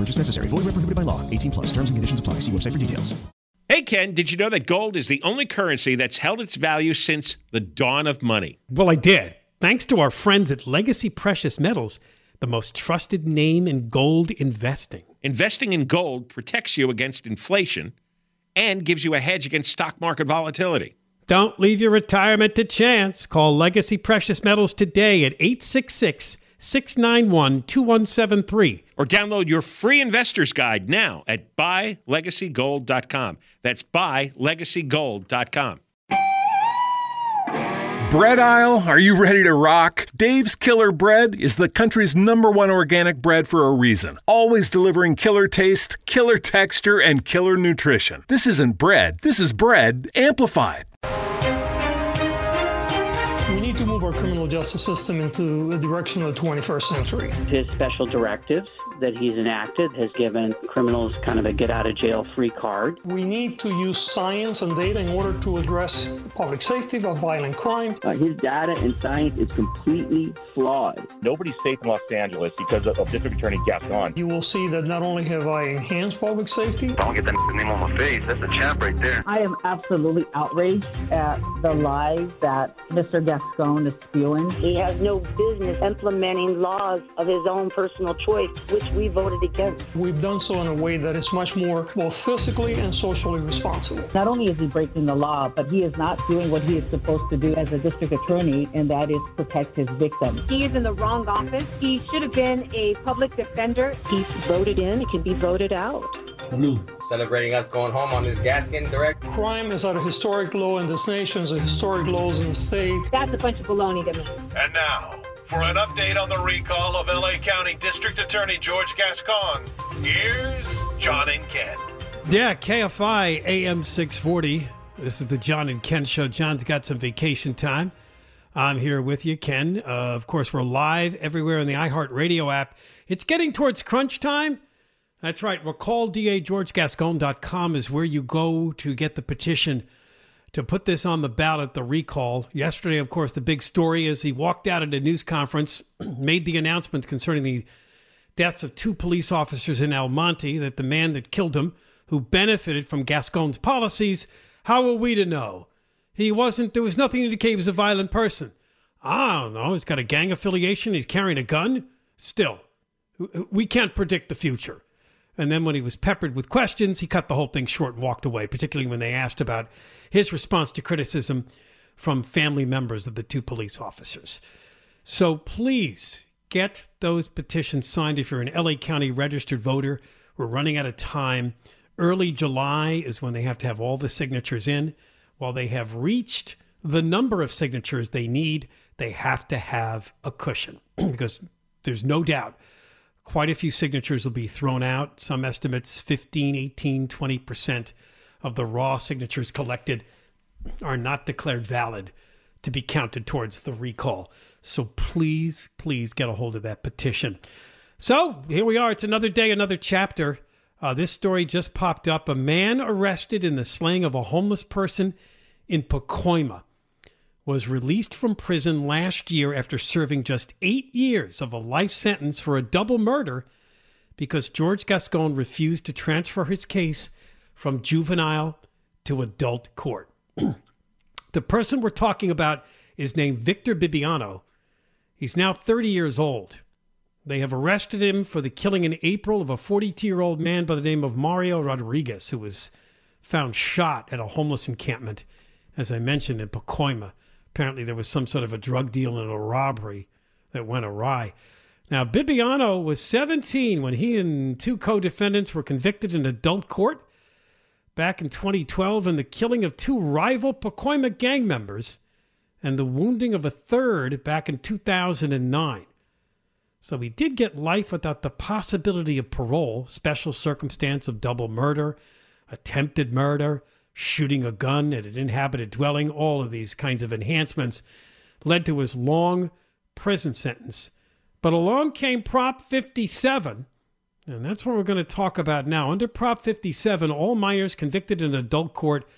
No purchase necessary. Void where prohibited by law. 18 plus. Terms and conditions apply. See website for details. Hey, Ken, did you know that gold is the only currency that's held its value since the dawn of money? Well, I did. Thanks to our friends at Legacy Precious Metals, the most trusted name in gold investing. Investing in gold protects you against inflation and gives you a hedge against stock market volatility. Don't leave your retirement to chance. Call Legacy Precious Metals today at 866 691 2173. Or download your free investor's guide now at buylegacygold.com. That's buylegacygold.com. Bread aisle, are you ready to rock? Dave's Killer Bread is the country's number one organic bread for a reason. Always delivering killer taste, killer texture, and killer nutrition. This isn't bread, this is bread amplified. Criminal justice system into the direction of the 21st century. His special directives that he's enacted has given criminals kind of a get out of jail free card. We need to use science and data in order to address public safety of violent crime. Uh, his data and science is completely flawed. Nobody's safe in Los Angeles because of, of District Attorney Gascon. You will see that not only have I enhanced public safety. Don't get that name on my face. That's a champ right there. I am absolutely outraged at the lies that Mr. Gascon is spewing. He has no business implementing laws of his own personal choice, which we voted against. We've done so in a way that is much more both physically and socially responsible. Not only is he breaking the law, but he is not doing what he is supposed to do as a district attorney, and that is protect his victims. He is in the wrong office. He should have been a public defender. He's voted in, he can be voted out. Salute. Celebrating us going home on this Gascon direct. Crime is at a historic low in this nation, is a historic lows in the state. That's a bunch of baloney to me. And now, for an update on the recall of LA County District Attorney George Gascon, here's John and Ken. Yeah, KFI AM 640. This is the John and Ken show. John's got some vacation time. I'm here with you, Ken. Uh, of course, we're live everywhere in the iHeartRadio app. It's getting towards crunch time. That's right. RecallDAGeorgeGascon.com is where you go to get the petition to put this on the ballot, the recall. Yesterday, of course, the big story is he walked out at a news conference, made the announcement concerning the deaths of two police officers in El Monte, that the man that killed him, who benefited from Gascon's policies, how are we to know? He wasn't, there was nothing to indicate he was a violent person. I don't know. He's got a gang affiliation. He's carrying a gun. Still, we can't predict the future. And then when he was peppered with questions, he cut the whole thing short and walked away, particularly when they asked about his response to criticism from family members of the two police officers. So please get those petitions signed if you're an LA County registered voter. We're running out of time. Early July is when they have to have all the signatures in. While they have reached the number of signatures they need, they have to have a cushion because there's no doubt quite a few signatures will be thrown out. Some estimates 15, 18, 20% of the raw signatures collected are not declared valid to be counted towards the recall. So please, please get a hold of that petition. So here we are. It's another day, another chapter. Uh, this story just popped up. A man arrested in the slaying of a homeless person in Pacoima was released from prison last year after serving just eight years of a life sentence for a double murder because George Gascon refused to transfer his case from juvenile to adult court. the person we're talking about is named Victor Bibiano. He's now 30 years old. They have arrested him for the killing in April of a 42 year old man by the name of Mario Rodriguez, who was found shot at a homeless encampment, as I mentioned, in Pacoima. Apparently, there was some sort of a drug deal and a robbery that went awry. Now, Bibiano was 17 when he and two co defendants were convicted in adult court back in 2012 in the killing of two rival Pacoima gang members and the wounding of a third back in 2009. So he did get life without the possibility of parole, special circumstance of double murder, attempted murder, shooting a gun at an inhabited dwelling, all of these kinds of enhancements led to his long prison sentence. But along came Prop 57, and that's what we're going to talk about now. Under Prop 57, all minors convicted in adult court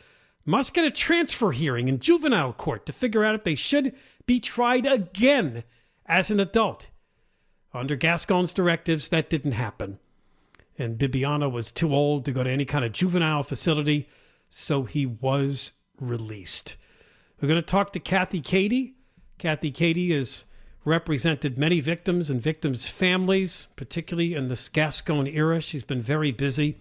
must get a transfer hearing in juvenile court to figure out if they should be tried again as an adult. Under Gascon's directives, that didn't happen. And Bibiano was too old to go to any kind of juvenile facility, so he was released. We're going to talk to Kathy Cady. Kathy Cady has represented many victims and victims' families, particularly in the Gascon era. She's been very busy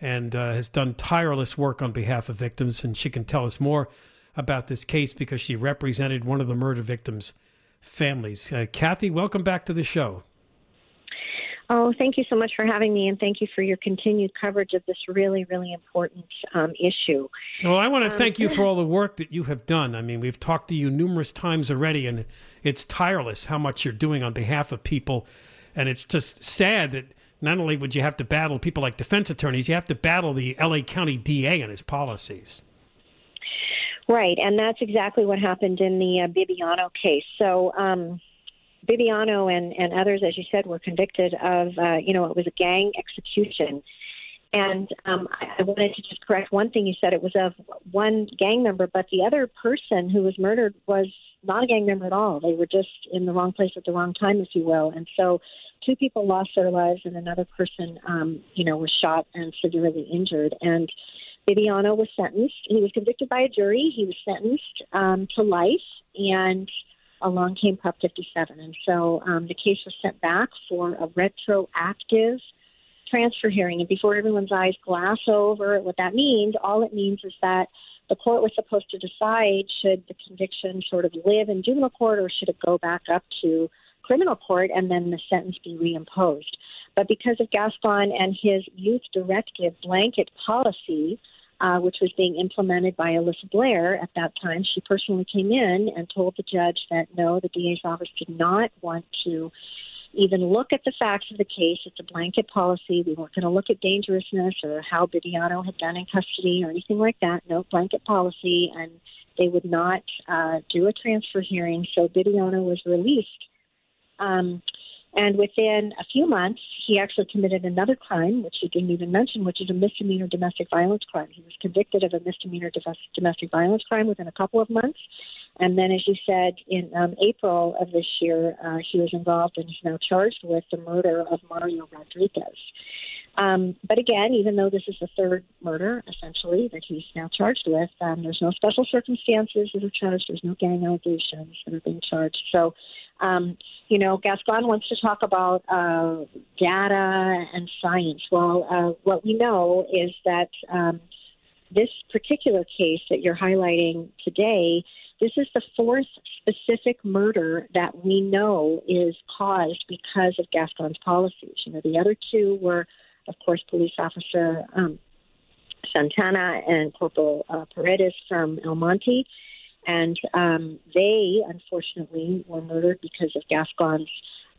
and uh, has done tireless work on behalf of victims, and she can tell us more about this case because she represented one of the murder victims' families. Uh, Kathy, welcome back to the show. Oh, thank you so much for having me, and thank you for your continued coverage of this really, really important um, issue. Well, I want to um, thank you for all the work that you have done. I mean, we've talked to you numerous times already, and it's tireless how much you're doing on behalf of people. And it's just sad that not only would you have to battle people like defense attorneys, you have to battle the LA County DA and his policies. Right, and that's exactly what happened in the uh, Bibiano case. So, um, Bibiano and, and others, as you said, were convicted of, uh, you know, it was a gang execution. And um, I, I wanted to just correct one thing you said. It was of one gang member, but the other person who was murdered was not a gang member at all. They were just in the wrong place at the wrong time, if you will. And so two people lost their lives, and another person, um, you know, was shot and severely injured. And Bibiano was sentenced. He was convicted by a jury. He was sentenced um, to life, and along came Prop 57. And so um, the case was sent back for a retroactive transfer hearing. And before everyone's eyes glass over what that means, all it means is that the court was supposed to decide should the conviction sort of live in juvenile court or should it go back up to criminal court and then the sentence be reimposed. But because of Gascon and his youth directive blanket policy, uh, which was being implemented by Alisa Blair at that time, she personally came in and told the judge that no, the DA's office did not want to even look at the facts of the case. It's a blanket policy. We weren't going to look at dangerousness or how Bibiano had done in custody or anything like that. No blanket policy, and they would not uh, do a transfer hearing. So Bibiano was released um, and within a few months, he actually committed another crime, which he didn't even mention, which is a misdemeanor domestic violence crime. He was convicted of a misdemeanor domestic violence crime within a couple of months. And then, as you said, in um, April of this year, uh, he was involved and he's now charged with the murder of Mario Rodriguez. Um, but again, even though this is the third murder, essentially, that he's now charged with, um, there's no special circumstances that are charged. There's no gang allegations that are being charged. So um, you know, Gascon wants to talk about uh, data and science. Well, uh, what we know is that um, this particular case that you're highlighting today, this is the fourth specific murder that we know is caused because of Gascon's policies. You know, the other two were, of course, police officer um, Santana and Corporal uh, Paredes from El Monte. And um, they, unfortunately, were murdered because of Gascon's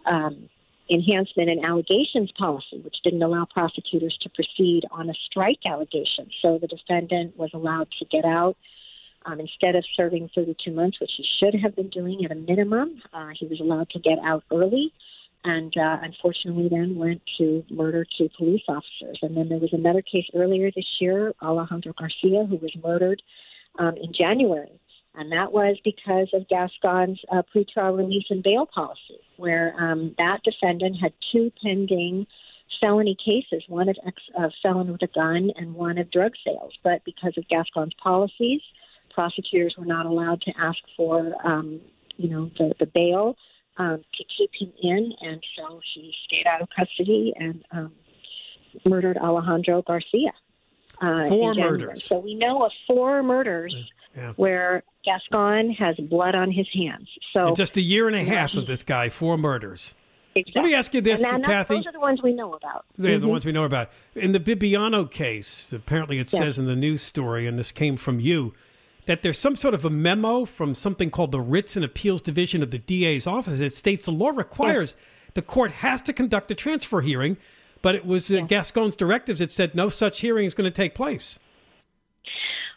um, enhancement and allegations policy, which didn't allow prosecutors to proceed on a strike allegation. So the defendant was allowed to get out. Um, instead of serving 32 months, which he should have been doing at a minimum, uh, he was allowed to get out early. And uh, unfortunately then went to murder two police officers. And then there was another case earlier this year, Alejandro Garcia, who was murdered um, in January. And that was because of Gascon's uh, pretrial release and bail policy, where um, that defendant had two pending felony cases, one of ex- uh, felon with a gun and one of drug sales. But because of Gascon's policies, prosecutors were not allowed to ask for, um, you know, the, the bail um, to keep him in, and so he stayed out of custody and um, murdered Alejandro Garcia. Uh, Four murders. So we know of four murders Yeah. where Gascon has blood on his hands. So In just a year and a half of this guy, four murders. exactly. Let me ask you this, and Kathy. Those are the ones we know about. They're the Mhm. ones we know about. In the Bibiano case, apparently it Yeah. says in the news story, and this came from you, that there's some sort of a memo from something called the Writs and Appeals Division of the DA's office that states the law requires the court has to conduct a transfer hearing, but it was uh, Gascon's directives that said no such hearing is going to take place.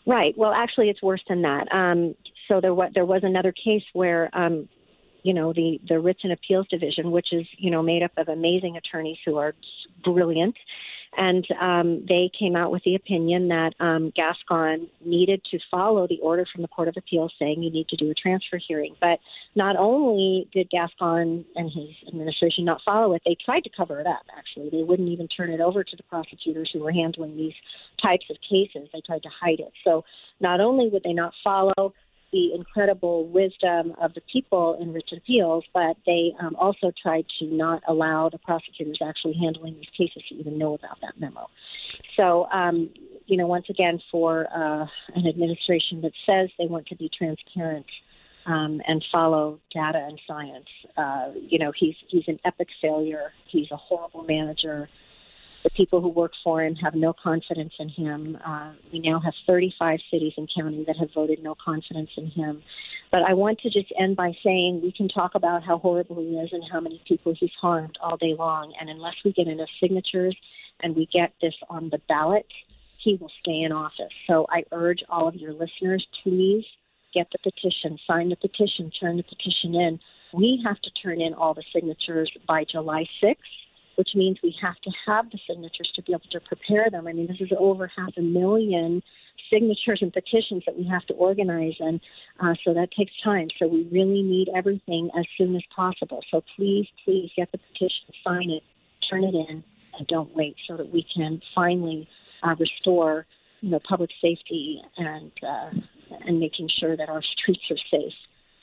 Right. Well, actually, it's worse than that. Um, so there was there was another case where, um, you know, the the Writs and Appeals Division, which is you know made up of amazing attorneys who are brilliant, and um, they came out with the opinion that um, Gascon needed to follow the order from the Court of Appeals saying you need to do a transfer hearing. But not only did Gascon and his administration not follow it, they tried to cover it up. Actually, they wouldn't even turn it over to the prosecutors who were handling these types of cases. They tried to hide it. So not only would they not follow the incredible wisdom of the people in Writs and Appeals, but they um, also tried to not allow the prosecutors actually handling these cases to even know about that memo. So, um, you know, once again, for uh, an administration that says they want to be transparent um, and follow data and science, uh, you know, he's he's an epic failure. He's a horrible manager. The people who work for him have no confidence in him. Uh, we now have 35 cities and counties that have voted no confidence in him. But I want to just end by saying we can talk about how horrible he is and how many people he's harmed all day long. And unless we get enough signatures and we get this on the ballot, he will stay in office. So I urge all of your listeners, please get the petition, sign the petition, turn the petition in. We have to turn in all the signatures by July 6th which means we have to have the signatures to be able to prepare them. I mean, this is over half a million signatures and petitions that we have to organize, and uh, so that takes time. So we really need everything as soon as possible. So please, please get the petition, sign it, turn it in, and don't wait, so that we can finally uh, restore, you know, public safety and uh, and making sure that our streets are safe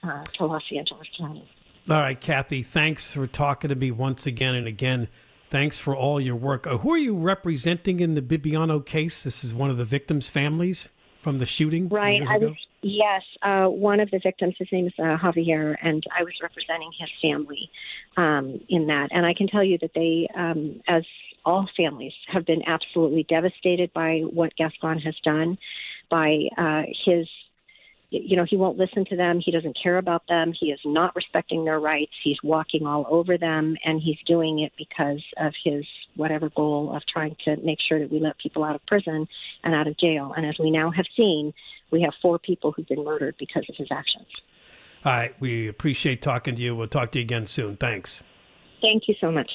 uh, to Los Angeles County. All right, Kathy, thanks for talking to me once again and again. Thanks for all your work. Uh, who are you representing in the Bibiano case? This is one of the victims' families from the shooting. Right. I was yes. Uh, one of the victims. His name is uh, Javier, and I was representing his family um, in that. And I can tell you that they, um, as all families, have been absolutely devastated by what Gascon has done, by uh, his. You know, he won't listen to them. He doesn't care about them. He is not respecting their rights. He's walking all over them, and he's doing it because of his whatever goal of trying to make sure that we let people out of prison and out of jail. And as we now have seen, we have four people who've been murdered because of his actions. All right, we appreciate talking to you. We'll talk to you again soon. Thanks. Thank you so much.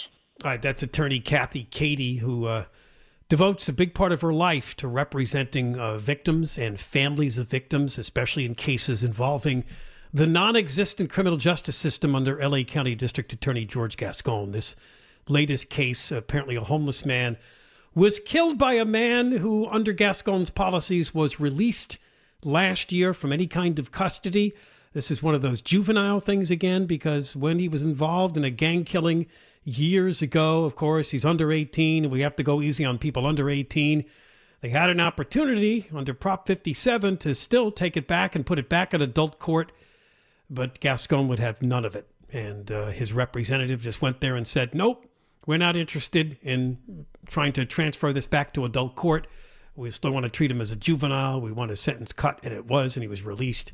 All right, that's attorney Kathy Cady, who uh, devotes a big part of her life to representing uh, victims and families of victims, especially in cases involving the non existent criminal justice system under LA County District Attorney George Gascon. This latest case, apparently a homeless man, was killed by a man who, under Gascon's policies, was released last year from any kind of custody. This is one of those juvenile things again, because when he was involved in a gang killing years ago, of course, he's under 18, we have to go easy on people under 18. They had an opportunity under Prop 57 to still take it back and put it back in adult court, but Gascon would have none of it. And uh, his representative just went there and said, nope, we're not interested in trying to transfer this back to adult court. We still want to treat him as a juvenile. We want his sentence cut, and it was, and he was released.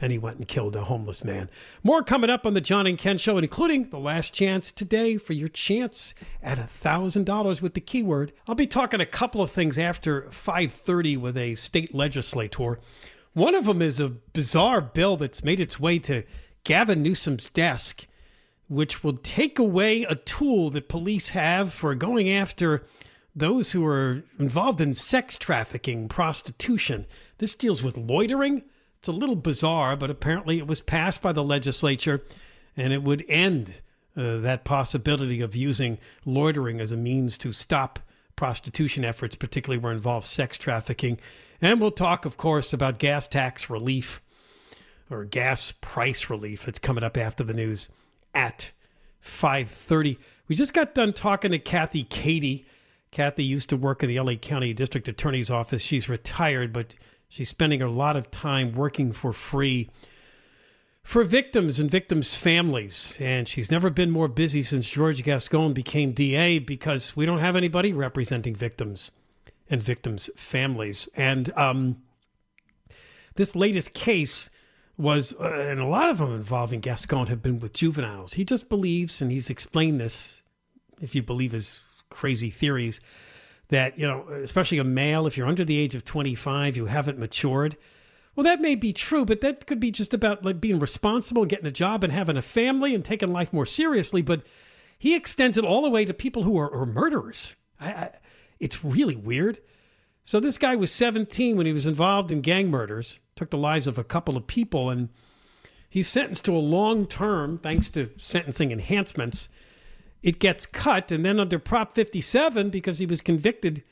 And he went and killed a homeless man. More coming up on the John and Ken Show, including the last chance today for your chance at a $1,000 with the keyword. I'll be talking a couple of things after 5.30 with a state legislator. One of them is a bizarre bill that's made its way to Gavin Newsom's desk which will take away a tool that police have for going after those who are involved in sex trafficking, prostitution. This deals with loitering. It's a little bizarre, but apparently it was passed by the legislature and it would end uh, that possibility of using loitering as a means to stop prostitution efforts, particularly where involves sex trafficking. And we'll talk, of course, about gas tax relief or gas price relief. It's coming up after the news at 5:30. We just got done talking to Kathy Cady. Kathy used to work in the LA County District Attorney's office. She's retired, but she's spending a lot of time working for free for victims and victims' families. And she's never been more busy since George Gascon became DA because we don't have anybody representing victims and victims' families. And um, this latest case was, uh, and a lot of them involving Gascon have been with juveniles. He just believes, and he's explained this, if you believe his crazy theories, that, you know, especially a male, if you're under the age of 25, you haven't matured well, that may be true, but that could be just about like being responsible, getting a job, and having a family and taking life more seriously. But he extends it all the way to people who are, are murderers. I, I, it's really weird. So this guy was 17 when he was involved in gang murders, took the lives of a couple of people, and he's sentenced to a long term thanks to sentencing enhancements. It gets cut, and then under Prop 57, because he was convicted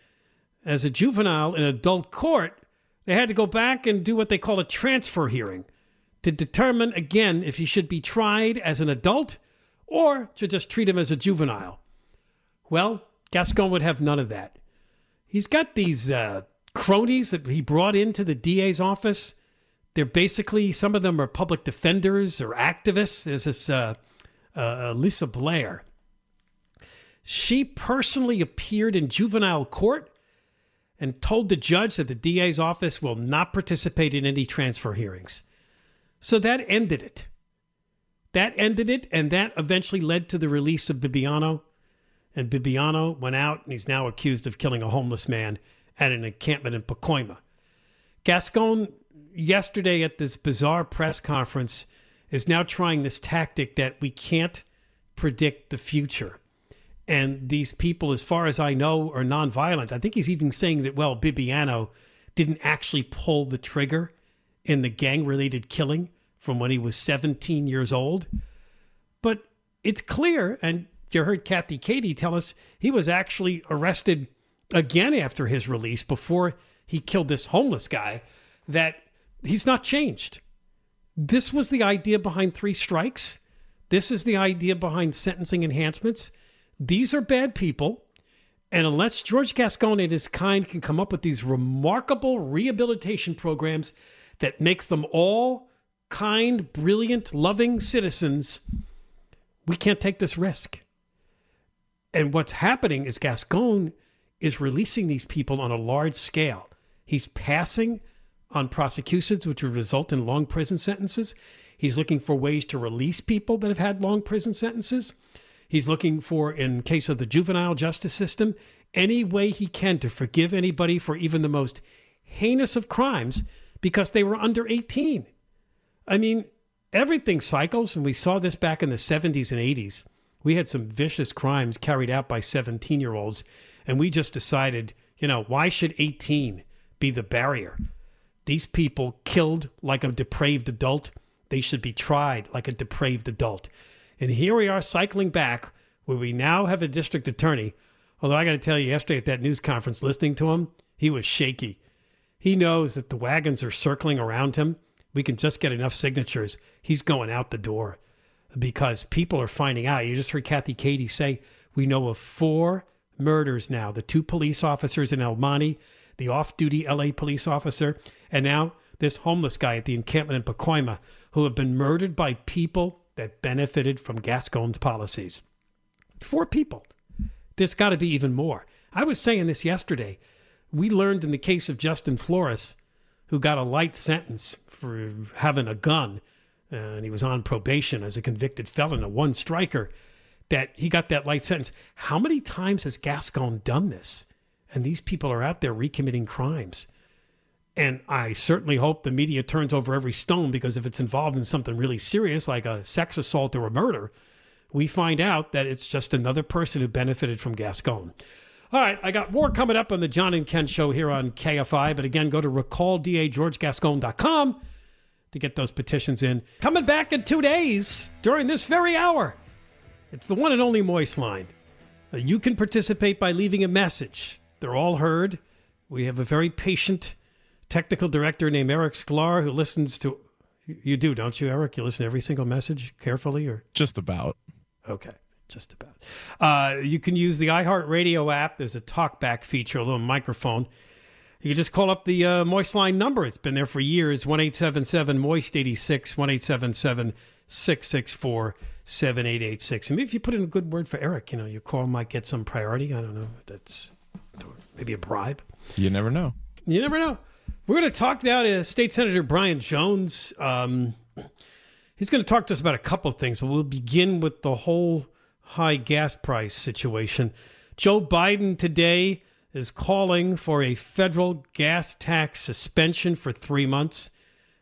as a juvenile in adult court, they had to go back and do what they call a transfer hearing to determine again if he should be tried as an adult or to just treat him as a juvenile. Well, Gascon would have none of that. He's got these uh, cronies that he brought into the DA's office. They're basically, some of them are public defenders or activists. There's this uh, uh, Lisa Blair. She personally appeared in juvenile court and told the judge that the DA's office will not participate in any transfer hearings. So that ended it. That ended it, and that eventually led to the release of Bibiano. And Bibiano went out, and he's now accused of killing a homeless man at an encampment in Pacoima. Gascon, yesterday at this bizarre press conference, is now trying this tactic that we can't predict the future and these people, as far as I know, are nonviolent. I think he's even saying that, well, Bibiano didn't actually pull the trigger in the gang related killing from when he was 17 years old. But it's clear, and you heard Kathy Cady tell us he was actually arrested again after his release before he killed this homeless guy, that he's not changed. This was the idea behind three strikes. This is the idea behind sentencing enhancements. These are bad people. And unless George Gascon and his kind can come up with these remarkable rehabilitation programs that makes them all kind, brilliant, loving citizens, we can't take this risk. And what's happening is Gascon is releasing these people on a large scale. He's passing on prosecutions which would result in long prison sentences. He's looking for ways to release people that have had long prison sentences. He's looking for, in case of the juvenile justice system, any way he can to forgive anybody for even the most heinous of crimes because they were under 18. I mean, everything cycles, and we saw this back in the 70s and 80s. We had some vicious crimes carried out by 17 year olds, and we just decided, you know, why should 18 be the barrier? These people killed like a depraved adult. They should be tried like a depraved adult. And here we are cycling back where we now have a district attorney. Although I got to tell you, yesterday at that news conference, listening to him, he was shaky. He knows that the wagons are circling around him. We can just get enough signatures. He's going out the door because people are finding out. You just heard Kathy Cady say, we know of four murders now the two police officers in El Monte, the off duty LA police officer, and now this homeless guy at the encampment in Pacoima who have been murdered by people that benefited from Gascon's policies. Four people. There's got to be even more. I was saying this yesterday. We learned in the case of Justin Flores, who got a light sentence for having a gun, uh, and he was on probation as a convicted felon, a one striker, that he got that light sentence. How many times has Gascon done this? And these people are out there recommitting crimes. And I certainly hope the media turns over every stone because if it's involved in something really serious like a sex assault or a murder, we find out that it's just another person who benefited from Gascon. All right, I got more coming up on the John and Ken show here on KFI. But again, go to recalldageorgegascon.com to get those petitions in. Coming back in two days during this very hour. It's the one and only Moist Line. You can participate by leaving a message. They're all heard. We have a very patient technical director named Eric Sklar who listens to. You do, don't you, Eric? You listen to every single message carefully, or just about. Okay, just about. Uh, you can use the iHeartRadio app. There's a talkback feature, a little microphone. You can just call up the uh, Moist Line number. It's been there for years. One eight seven seven Moist eighty six. One eight seven seven six six four seven eight eight six. And maybe if you put in a good word for Eric, you know, your call might get some priority. I don't know. That's maybe a bribe. You never know. You never know. We're going to talk now to State Senator Brian Jones. Um, he's going to talk to us about a couple of things, but we'll begin with the whole high gas price situation. Joe Biden today is calling for a federal gas tax suspension for three months.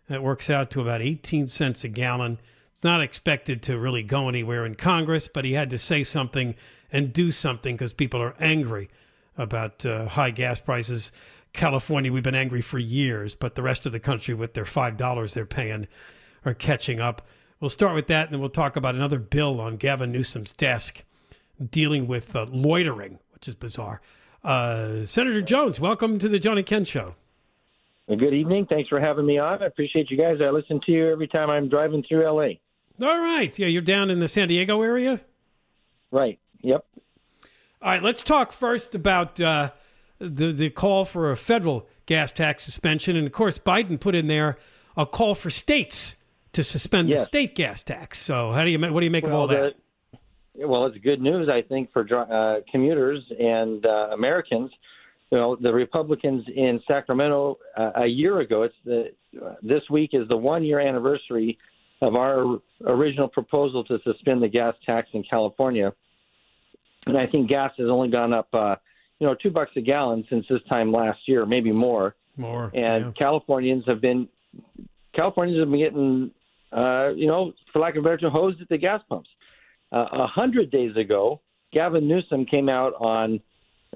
That works out to about 18 cents a gallon. It's not expected to really go anywhere in Congress, but he had to say something and do something because people are angry about uh, high gas prices. California, we've been angry for years, but the rest of the country, with their $5 they're paying, are catching up. We'll start with that, and then we'll talk about another bill on Gavin Newsom's desk dealing with uh, loitering, which is bizarre. Uh, Senator Jones, welcome to the John and Ken Show. Good evening. Thanks for having me on. I appreciate you guys. I listen to you every time I'm driving through LA. All right. Yeah, you're down in the San Diego area? Right. Yep. All right. Let's talk first about uh, the the call for a federal gas tax suspension, and of course, Biden put in there a call for states to suspend yes. the state gas tax. So, how do you what do you make well, of all that? The, well, it's good news, I think, for uh, commuters and uh, Americans. You know, the Republicans in Sacramento uh, a year ago. It's the this week is the one year anniversary of our original proposal to suspend the gas tax in California, and I think gas has only gone up uh, you know, two bucks a gallon since this time last year, maybe more. More. And yeah. Californians have been Californians have been getting, uh, you know, for lack of a better term, hosed at the gas pumps. Uh, a uh, hundred days ago, Gavin Newsom came out on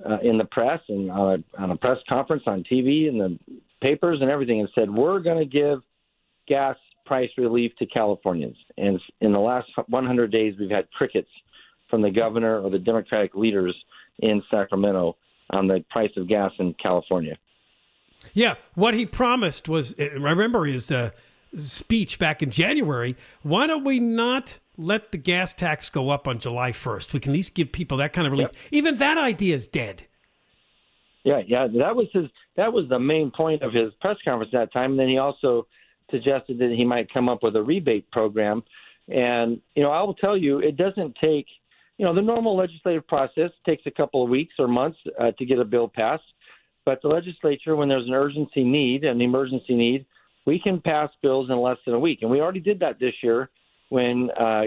uh, in the press and on a, on a press conference on TV and the papers and everything, and said we're going to give gas price relief to Californians. And in the last 100 days, we've had crickets from the governor or the Democratic leaders in Sacramento on the price of gas in California. Yeah, what he promised was I remember his uh, speech back in January. Why don't we not let the gas tax go up on July 1st? We can at least give people that kind of relief. Yep. Even that idea is dead. Yeah, yeah, that was his. That was the main point of his press conference that time. And then he also suggested that he might come up with a rebate program. And you know, I will tell you, it doesn't take you know, the normal legislative process takes a couple of weeks or months uh, to get a bill passed. But the legislature, when there's an urgency need, an emergency need, we can pass bills in less than a week. And we already did that this year when uh,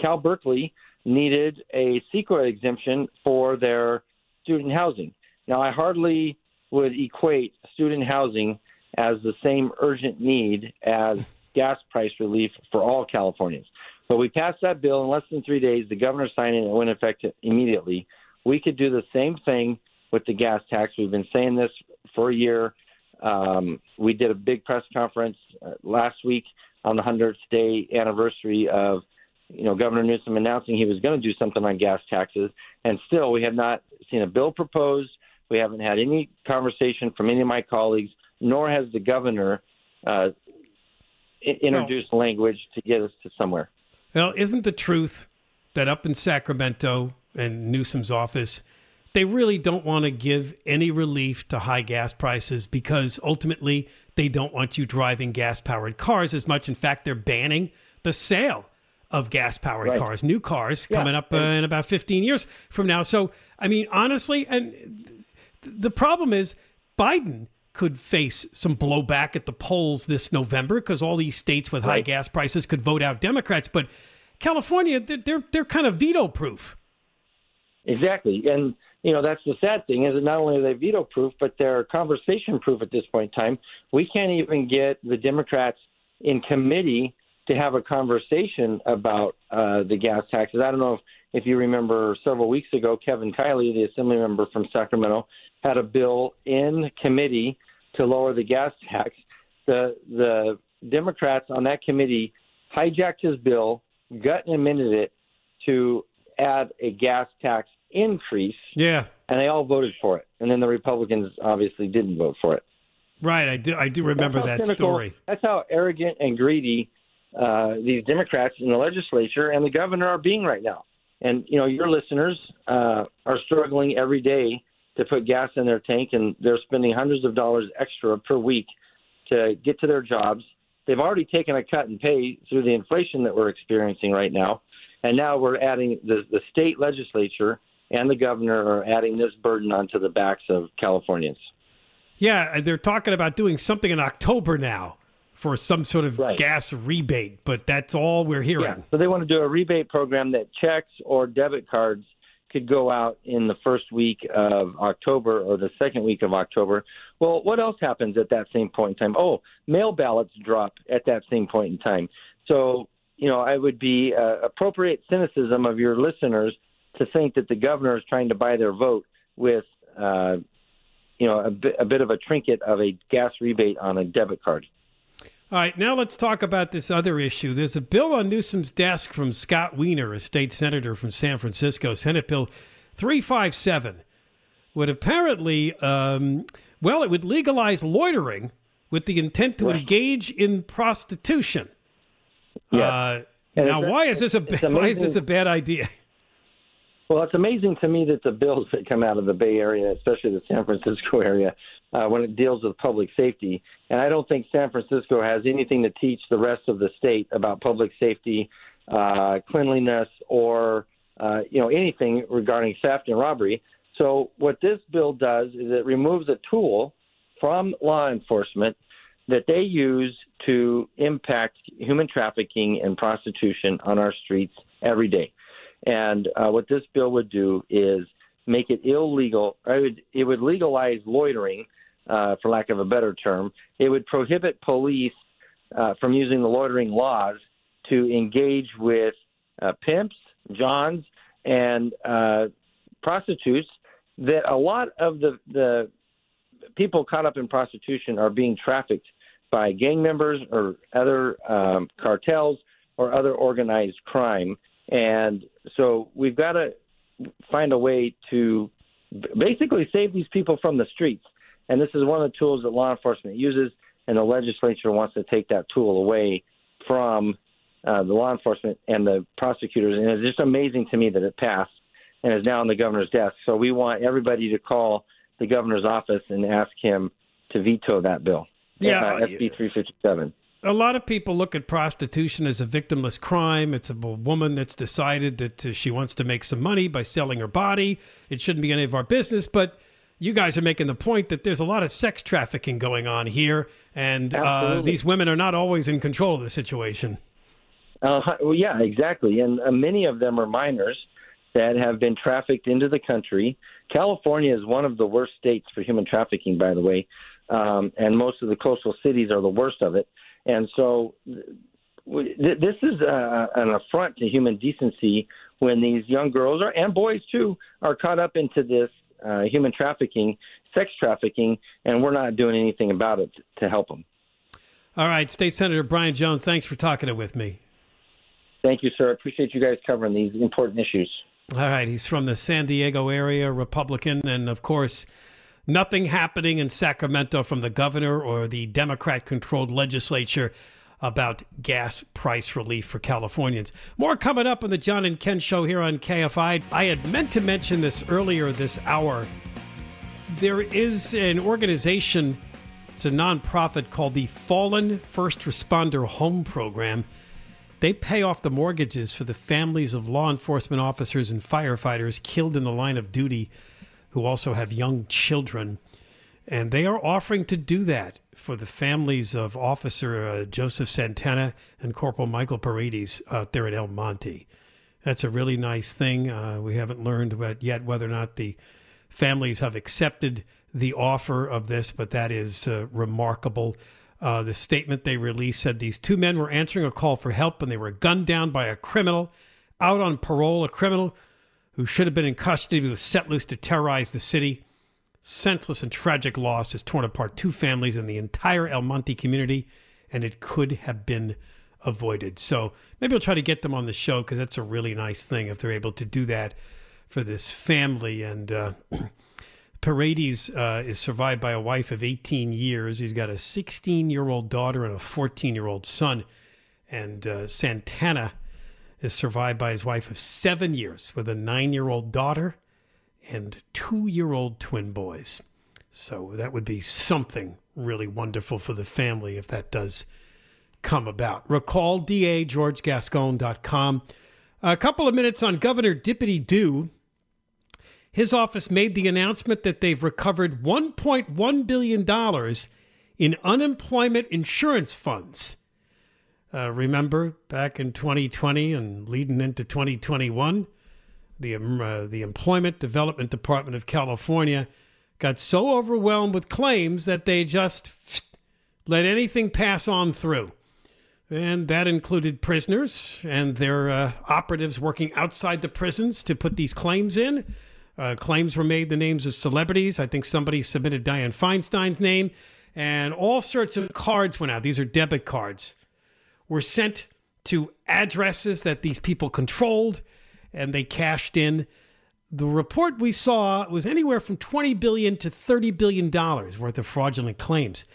Cal Berkeley needed a CEQA exemption for their student housing. Now, I hardly would equate student housing as the same urgent need as gas price relief for all Californians. But we passed that bill in less than three days. The governor signed it and it went into effect immediately. We could do the same thing with the gas tax. We've been saying this for a year. Um, we did a big press conference uh, last week on the 100th day anniversary of you know Governor Newsom announcing he was going to do something on gas taxes, and still we have not seen a bill proposed. We haven't had any conversation from any of my colleagues, nor has the governor uh, introduced no. language to get us to somewhere. Well, isn't the truth that up in Sacramento and Newsom's office, they really don't want to give any relief to high gas prices because ultimately they don't want you driving gas powered cars as much. In fact, they're banning the sale of gas powered right. cars, new cars yeah. coming up uh, in about 15 years from now. So, I mean, honestly, and the problem is Biden could face some blowback at the polls this November because all these states with right. high gas prices could vote out Democrats. But California, they're they're kind of veto proof. Exactly, and you know that's the sad thing is that not only are they veto proof, but they're conversation proof at this point in time. We can't even get the Democrats in committee to have a conversation about uh, the gas taxes. I don't know if, if you remember several weeks ago, Kevin Kiley, the assembly member from Sacramento, had a bill in committee to lower the gas tax. The the Democrats on that committee hijacked his bill, gut and amended it to add a gas tax increase. Yeah. And they all voted for it. And then the Republicans obviously didn't vote for it. Right, I do. I do remember that cynical, story. That's how arrogant and greedy uh, these Democrats in the legislature and the governor are being right now. And you know, your listeners uh, are struggling every day to put gas in their tank, and they're spending hundreds of dollars extra per week to get to their jobs. They've already taken a cut in pay through the inflation that we're experiencing right now, and now we're adding the, the state legislature and the governor are adding this burden onto the backs of Californians. Yeah, they're talking about doing something in October now for some sort of Right. gas rebate, but that's all we're hearing. Yeah. So they want to do a rebate program that checks or debit cards could go out in the first week of October or the second week of October. Well, what else happens at that same point in time? Oh, mail ballots drop at that same point in time. So, you know, I would be uh, appropriate cynicism of your listeners to think that the governor is trying to buy their vote with, uh, you know, a bit, a bit of a trinket of a gas rebate on a debit card. All right, now let's talk about this other issue. There's a bill on Newsom's desk from Scott Wiener, a state senator from San Francisco, Senate Bill 357, would apparently, um, well, it would legalize loitering with the intent to engage in prostitution. Yes. Uh, now, why is this a why is this a bad idea? Well, it's amazing to me that the bills that come out of the Bay Area, especially the San Francisco area, uh, when it deals with public safety, and I don't think San Francisco has anything to teach the rest of the state about public safety, uh, cleanliness, or uh, you know anything regarding theft and robbery. So what this bill does is it removes a tool from law enforcement that they use to impact human trafficking and prostitution on our streets every day. And uh, what this bill would do is make it illegal. It, would, it would legalize loitering, uh, for lack of a better term. It would prohibit police uh, from using the loitering laws to engage with uh, pimps, johns, and uh, prostitutes. That a lot of the the people caught up in prostitution are being trafficked by gang members or other um, cartels or other organized crime. And so we've got to find a way to b- basically save these people from the streets. And this is one of the tools that law enforcement uses, and the legislature wants to take that tool away from uh, the law enforcement and the prosecutors. And it's just amazing to me that it passed and is now on the governor's desk. So we want everybody to call the governor's office and ask him to veto that bill. Yeah, uh, SB 357. A lot of people look at prostitution as a victimless crime. It's a woman that's decided that uh, she wants to make some money by selling her body. It shouldn't be any of our business. But you guys are making the point that there's a lot of sex trafficking going on here, and uh, these women are not always in control of the situation. Uh, well, yeah, exactly. And uh, many of them are minors that have been trafficked into the country. California is one of the worst states for human trafficking, by the way, um, and most of the coastal cities are the worst of it. And so, th- th- this is uh, an affront to human decency when these young girls are, and boys too are caught up into this uh, human trafficking, sex trafficking, and we're not doing anything about it to help them. All right, State Senator Brian Jones, thanks for talking it with me. Thank you, sir. I appreciate you guys covering these important issues. All right, he's from the San Diego area, Republican, and of course, nothing happening in Sacramento from the governor or the Democrat controlled legislature about gas price relief for Californians. More coming up on the John and Ken show here on KFI. I had meant to mention this earlier this hour. There is an organization, it's a nonprofit called the Fallen First Responder Home Program. They pay off the mortgages for the families of law enforcement officers and firefighters killed in the line of duty who also have young children. And they are offering to do that for the families of Officer uh, Joseph Santana and Corporal Michael Paredes out there at El Monte. That's a really nice thing. Uh, we haven't learned yet whether or not the families have accepted the offer of this, but that is uh, remarkable. Uh, the statement they released said these two men were answering a call for help when they were gunned down by a criminal out on parole, a criminal who should have been in custody was set loose to terrorize the city. Senseless and tragic loss has torn apart two families and the entire El Monte community, and it could have been avoided. So maybe I'll try to get them on the show because that's a really nice thing if they're able to do that for this family. And uh, Paredes uh, is survived by a wife of 18 years. He's got a 16 year old daughter and a 14 year old son. And uh, Santana is survived by his wife of seven years with a nine year old daughter and two year old twin boys. So that would be something really wonderful for the family if that does come about. Recall DA GeorgeGascon.com. A couple of minutes on Governor Dippity Doo. His office made the announcement that they've recovered $1.1 billion in unemployment insurance funds. Uh, remember back in 2020 and leading into 2021, the, um, uh, the Employment Development Department of California got so overwhelmed with claims that they just let anything pass on through. And that included prisoners and their uh, operatives working outside the prisons to put these claims in. Uh, claims were made the names of celebrities. I think somebody submitted Dianne Feinstein's name, and all sorts of cards went out. These are debit cards, were sent to addresses that these people controlled, and they cashed in. The report we saw was anywhere from 20 billion to 30 billion dollars worth of fraudulent claims.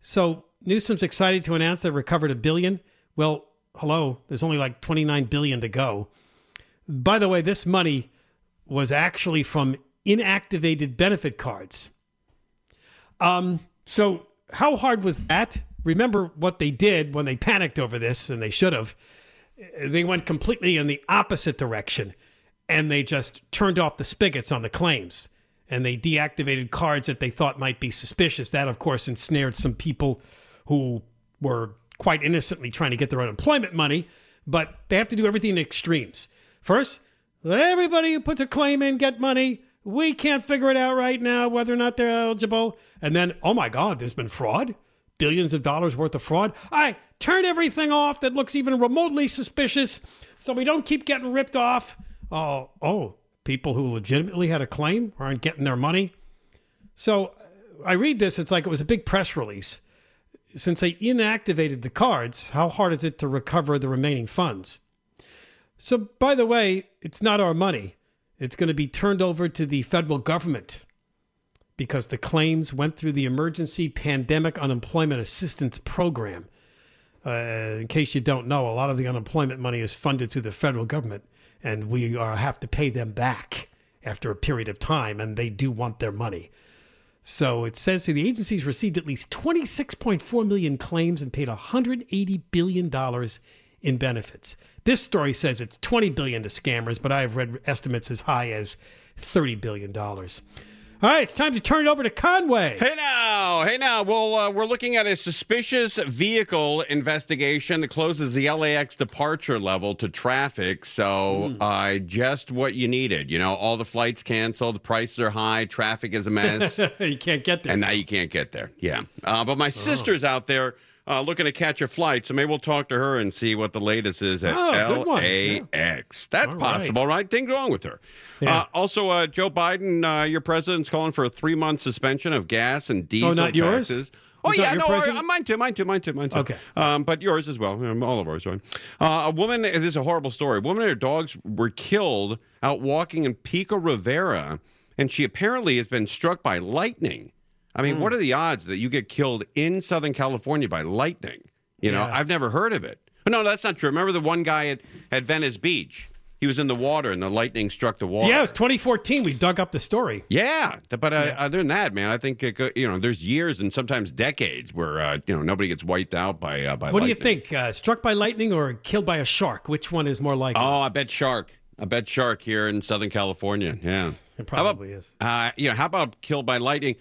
So Newsom's excited to announce they recovered a billion. Well, hello, there's only like 29 billion to go. By the way, this money was actually from inactivated benefit cards. Um, so how hard was that? Remember what they did when they panicked over this, and they should have. They went completely in the opposite direction, and they just turned off the spigots on the claims, and they deactivated cards that they thought might be suspicious. That, of course, ensnared some people who were quite innocently trying to get their unemployment money, but they have to do everything in extremes. First, let everybody who puts a claim in get money. We can't figure it out right now whether or not they're eligible. And then, oh my God, there's been fraud? Billions of dollars worth of fraud. I turn everything off that looks even remotely suspicious so we don't keep getting ripped off. Oh, oh, people who legitimately had a claim aren't getting their money. So uh, I read this, it's like it was a big press release since they inactivated the cards, how hard is it to recover the remaining funds? So, by the way, it's not our money. It's going to be turned over to the federal government because the claims went through the Emergency Pandemic Unemployment Assistance Program. Uh, in case you don't know, a lot of the unemployment money is funded through the federal government, and we are, have to pay them back after a period of time, and they do want their money. So it says here the agencies received at least 26.4 million claims and paid 180 billion dollars in benefits. This story says it's 20 billion to scammers, but I have read estimates as high as 30 billion dollars. All right, it's time to turn it over to Conway. Hey now, hey now. Well, uh, we're looking at a suspicious vehicle investigation that closes the LAX departure level to traffic. So, mm. uh, just what you needed. You know, all the flights canceled, the prices are high, traffic is a mess. you can't get there. And now you can't get there. Yeah. Uh, but my oh. sister's out there uh, looking to catch a flight. So maybe we'll talk to her and see what the latest is at oh, LAX. Yeah. That's All possible, right? right? Things wrong with her. Yeah. Uh, also, uh, Joe Biden, uh, your president's calling for a three month suspension of gas and diesel oh, not taxes. Yours? Oh yeah, no, I, mine too, mine too, mine too, mine too. Okay, um, but yours as well, um, all of ours. Right? Uh, a woman. This is a horrible story. A woman and her dogs were killed out walking in Pico Rivera, and she apparently has been struck by lightning. I mean, mm. what are the odds that you get killed in Southern California by lightning? You know, yes. I've never heard of it. No, that's not true. Remember the one guy at, at Venice Beach? He was in the water and the lightning struck the water. Yeah, it was 2014. We dug up the story. Yeah, but uh, yeah. other than that, man, I think it, you know there's years and sometimes decades where uh, you know nobody gets wiped out by uh, by. Lightning. What lightning. do you think? Uh, struck by lightning or killed by a shark? Which one is more likely? Oh, I bet shark. I bet shark here in Southern California. Yeah, it probably about, is. Uh, you know, how about killed by lightning?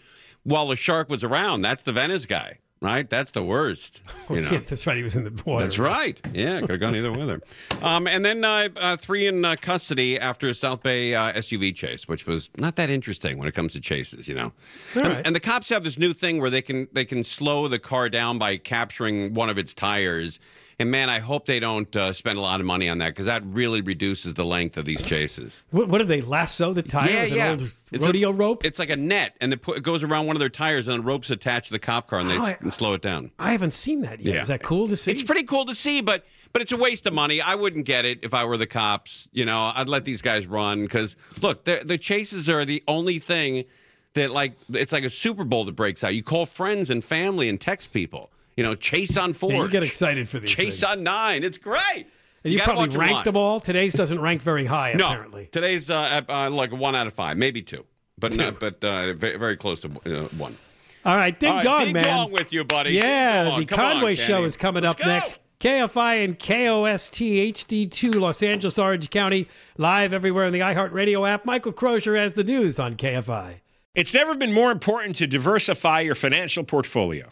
While the shark was around. That's the Venice guy, right? That's the worst. You know. Yeah, that's right. He was in the water. That's right. Yeah, could have gone either way there. Um, and then uh, uh, three in uh, custody after a South Bay uh, SUV chase, which was not that interesting when it comes to chases, you know. And, right. and the cops have this new thing where they can they can slow the car down by capturing one of its tires. And man, I hope they don't uh, spend a lot of money on that because that really reduces the length of these chases. What, what did they lasso the tire yeah, with yeah. an old It's rodeo a, rope? It's like a net, and it, put, it goes around one of their tires, and the rope's attached to the cop car, and they Oh, I- slow it down. I haven't seen that yet. Yeah. Is that cool to see? It's pretty cool to see, but but it's a waste of money. I wouldn't get it if I were the cops. You know, I'd let these guys run because look, the the chases are the only thing that like it's like a Super Bowl that breaks out. You call friends and family and text people. You know, chase on four. Yeah, you get excited for these Chase things. on nine. It's great. And you, gotta probably watch 'em ranked them all. Today's doesn't rank very high, No, apparently. today's uh, uh, like one out of five, maybe two, but Two. not, but uh, very, very close to uh, one. All right, ding All right, dong, ding man. dong with you, buddy. Yeah, the Come on, Conway Show is coming Let's up go. next. KFI and KOST HD2 Los Angeles, Orange County, live everywhere in the iHeartRadio app. Michael Crozier has the news on KFI. It's never been more important to diversify your financial portfolio.